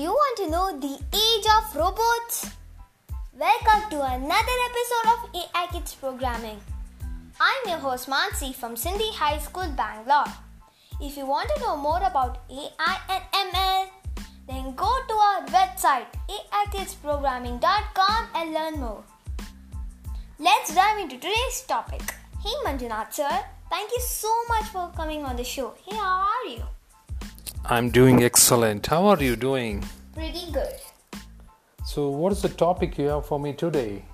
you want to know the age of robots? Welcome to another episode of AI Kids Programming. I'm your host Mansi from Sindhi High School, Bangalore. If you want to know more about AI and ML, then go to our website aikidsprogramming.com and learn more. Let's dive into today's topic. Hey Manjunath sir, thank you so much for coming on the show. Hey, how are you? I'm doing excellent. How are you doing? Pretty good. So, what is the topic you have for me today?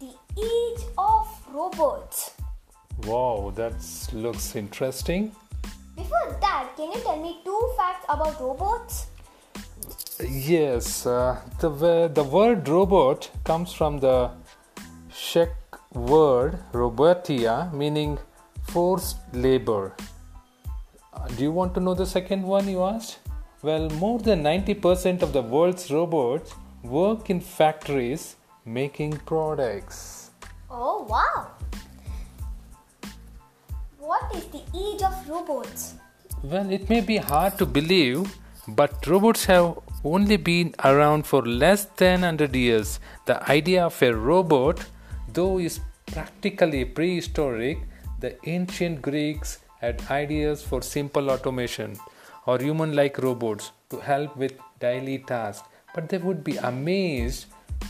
The age of robots. Wow, that looks interesting. Before that, can you tell me two facts about robots? Yes, uh, the, the word robot comes from the Czech word robotia, meaning forced labor. Do you want to know the second one you asked? Well, more than 90% of the world's robots work in factories making products. Oh, wow. What is the age of robots? Well, it may be hard to believe, but robots have only been around for less than 100 years. The idea of a robot, though, is practically prehistoric. The ancient Greeks had ideas for simple automation or human like robots to help with daily tasks, but they would be amazed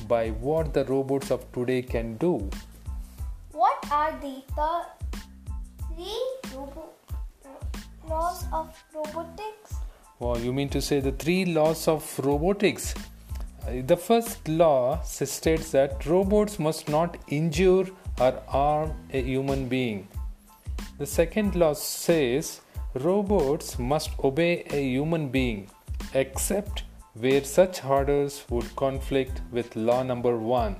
by what the robots of today can do. What are the th- three robo- laws of robotics? Well, you mean to say the three laws of robotics? Uh, The first law states that robots must not injure or harm a human being. The second law says robots must obey a human being except where such orders would conflict with law number one.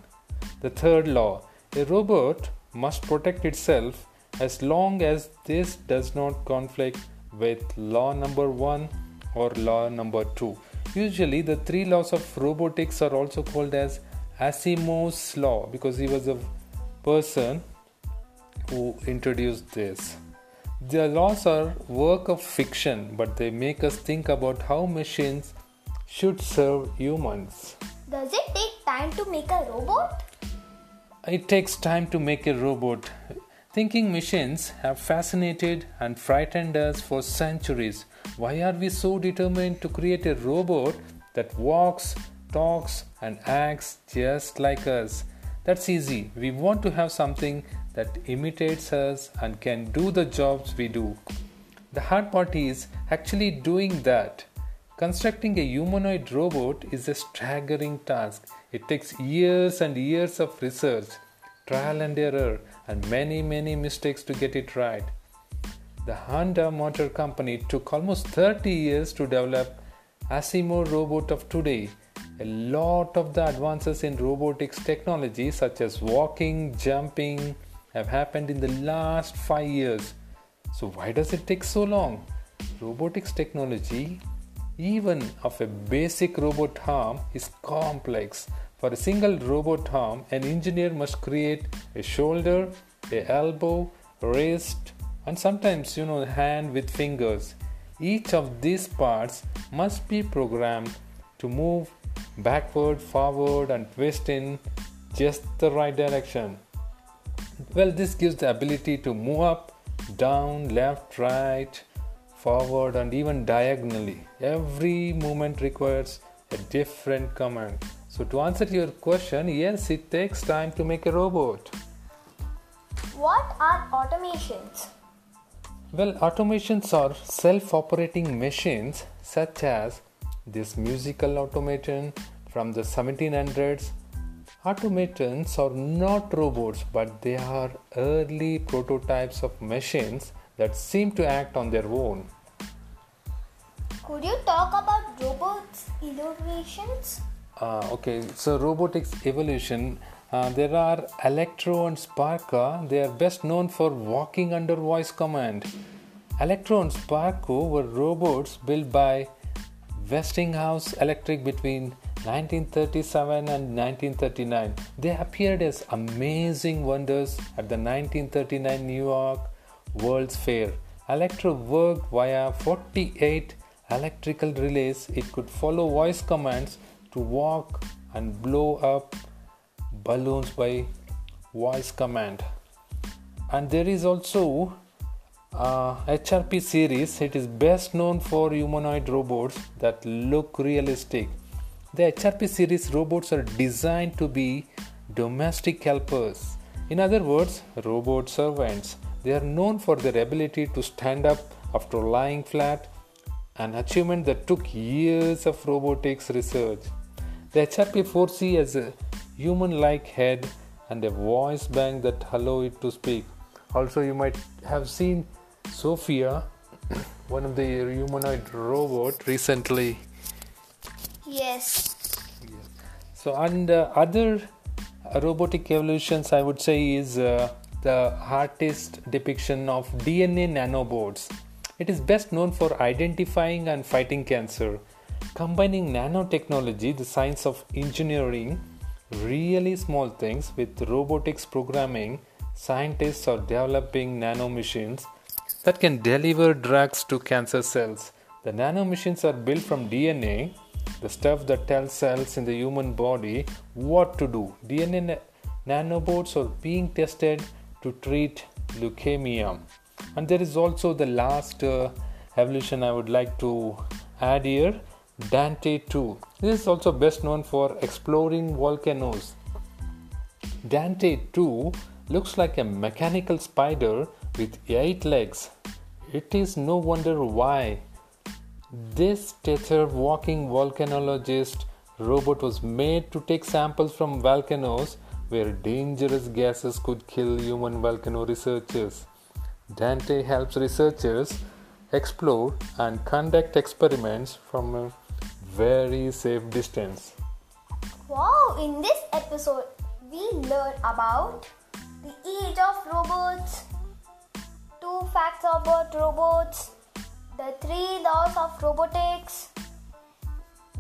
The third law a robot must protect itself as long as this does not conflict with law number one or law number two. Usually, the three laws of robotics are also called as Asimov's law because he was a person who introduced this. The laws are work of fiction, but they make us think about how machines should serve humans. Does it take time to make a robot? It takes time to make a robot. Thinking machines have fascinated and frightened us for centuries. Why are we so determined to create a robot that walks, talks, and acts just like us? That's easy. We want to have something that imitates us and can do the jobs we do. The hard part is actually doing that. Constructing a humanoid robot is a staggering task. It takes years and years of research, trial and error, and many, many mistakes to get it right. The Honda Motor Company took almost 30 years to develop Asimo robot of today. A lot of the advances in robotics technology, such as walking, jumping, have happened in the last 5 years. So, why does it take so long? Robotics technology, even of a basic robot arm, is complex. For a single robot arm, an engineer must create a shoulder, a elbow, wrist, and sometimes you know hand with fingers. Each of these parts must be programmed to move backward, forward, and twist in just the right direction. Well, this gives the ability to move up, down, left, right, forward, and even diagonally. Every movement requires a different command. So, to answer your question, yes, it takes time to make a robot. What are automations? Well, automations are self operating machines such as this musical automation from the 1700s. Automatons are not robots, but they are early prototypes of machines that seem to act on their own. Could you talk about robots' innovations? Uh, okay, so robotics evolution. Uh, there are Electro and Sparko. They are best known for walking under voice command. Electro and Sparko were robots built by Westinghouse Electric between 1937 and 1939. They appeared as amazing wonders at the 1939 New York World's Fair. Electro worked via 48 electrical relays, it could follow voice commands to walk and blow up balloons by voice command. And there is also uh, HRP series. It is best known for humanoid robots that look realistic. The HRP series robots are designed to be domestic helpers. In other words, robot servants. They are known for their ability to stand up after lying flat, an achievement that took years of robotics research. The HRP 4C has a human like head and a voice bank that allow it to speak. Also, you might have seen Sophia, one of the humanoid robot, recently. Yes. So, and uh, other robotic evolutions, I would say, is uh, the artist depiction of DNA nanobots. It is best known for identifying and fighting cancer. Combining nanotechnology, the science of engineering, really small things with robotics programming, scientists are developing nanomachines that can deliver drugs to cancer cells. The nanomachines are built from DNA, the stuff that tells cells in the human body what to do. DNA nanobots are being tested to treat leukemia. And there is also the last uh, evolution I would like to add here Dante 2. This is also best known for exploring volcanoes. Dante 2 looks like a mechanical spider with 8 legs. It is no wonder why this tethered walking volcanologist robot was made to take samples from volcanoes where dangerous gases could kill human volcano researchers. Dante helps researchers explore and conduct experiments from a very safe distance. Wow, in this episode, we learn about the age of robots, two facts about robots, the three laws of robotics.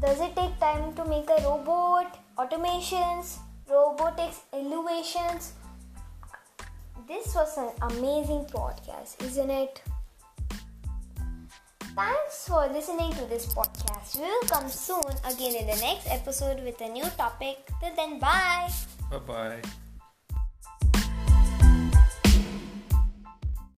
Does it take time to make a robot? Automations, robotics innovations. This was an amazing podcast, isn't it? Thanks for listening to this podcast. We will come soon again in the next episode with a new topic. Till then, bye. Bye bye.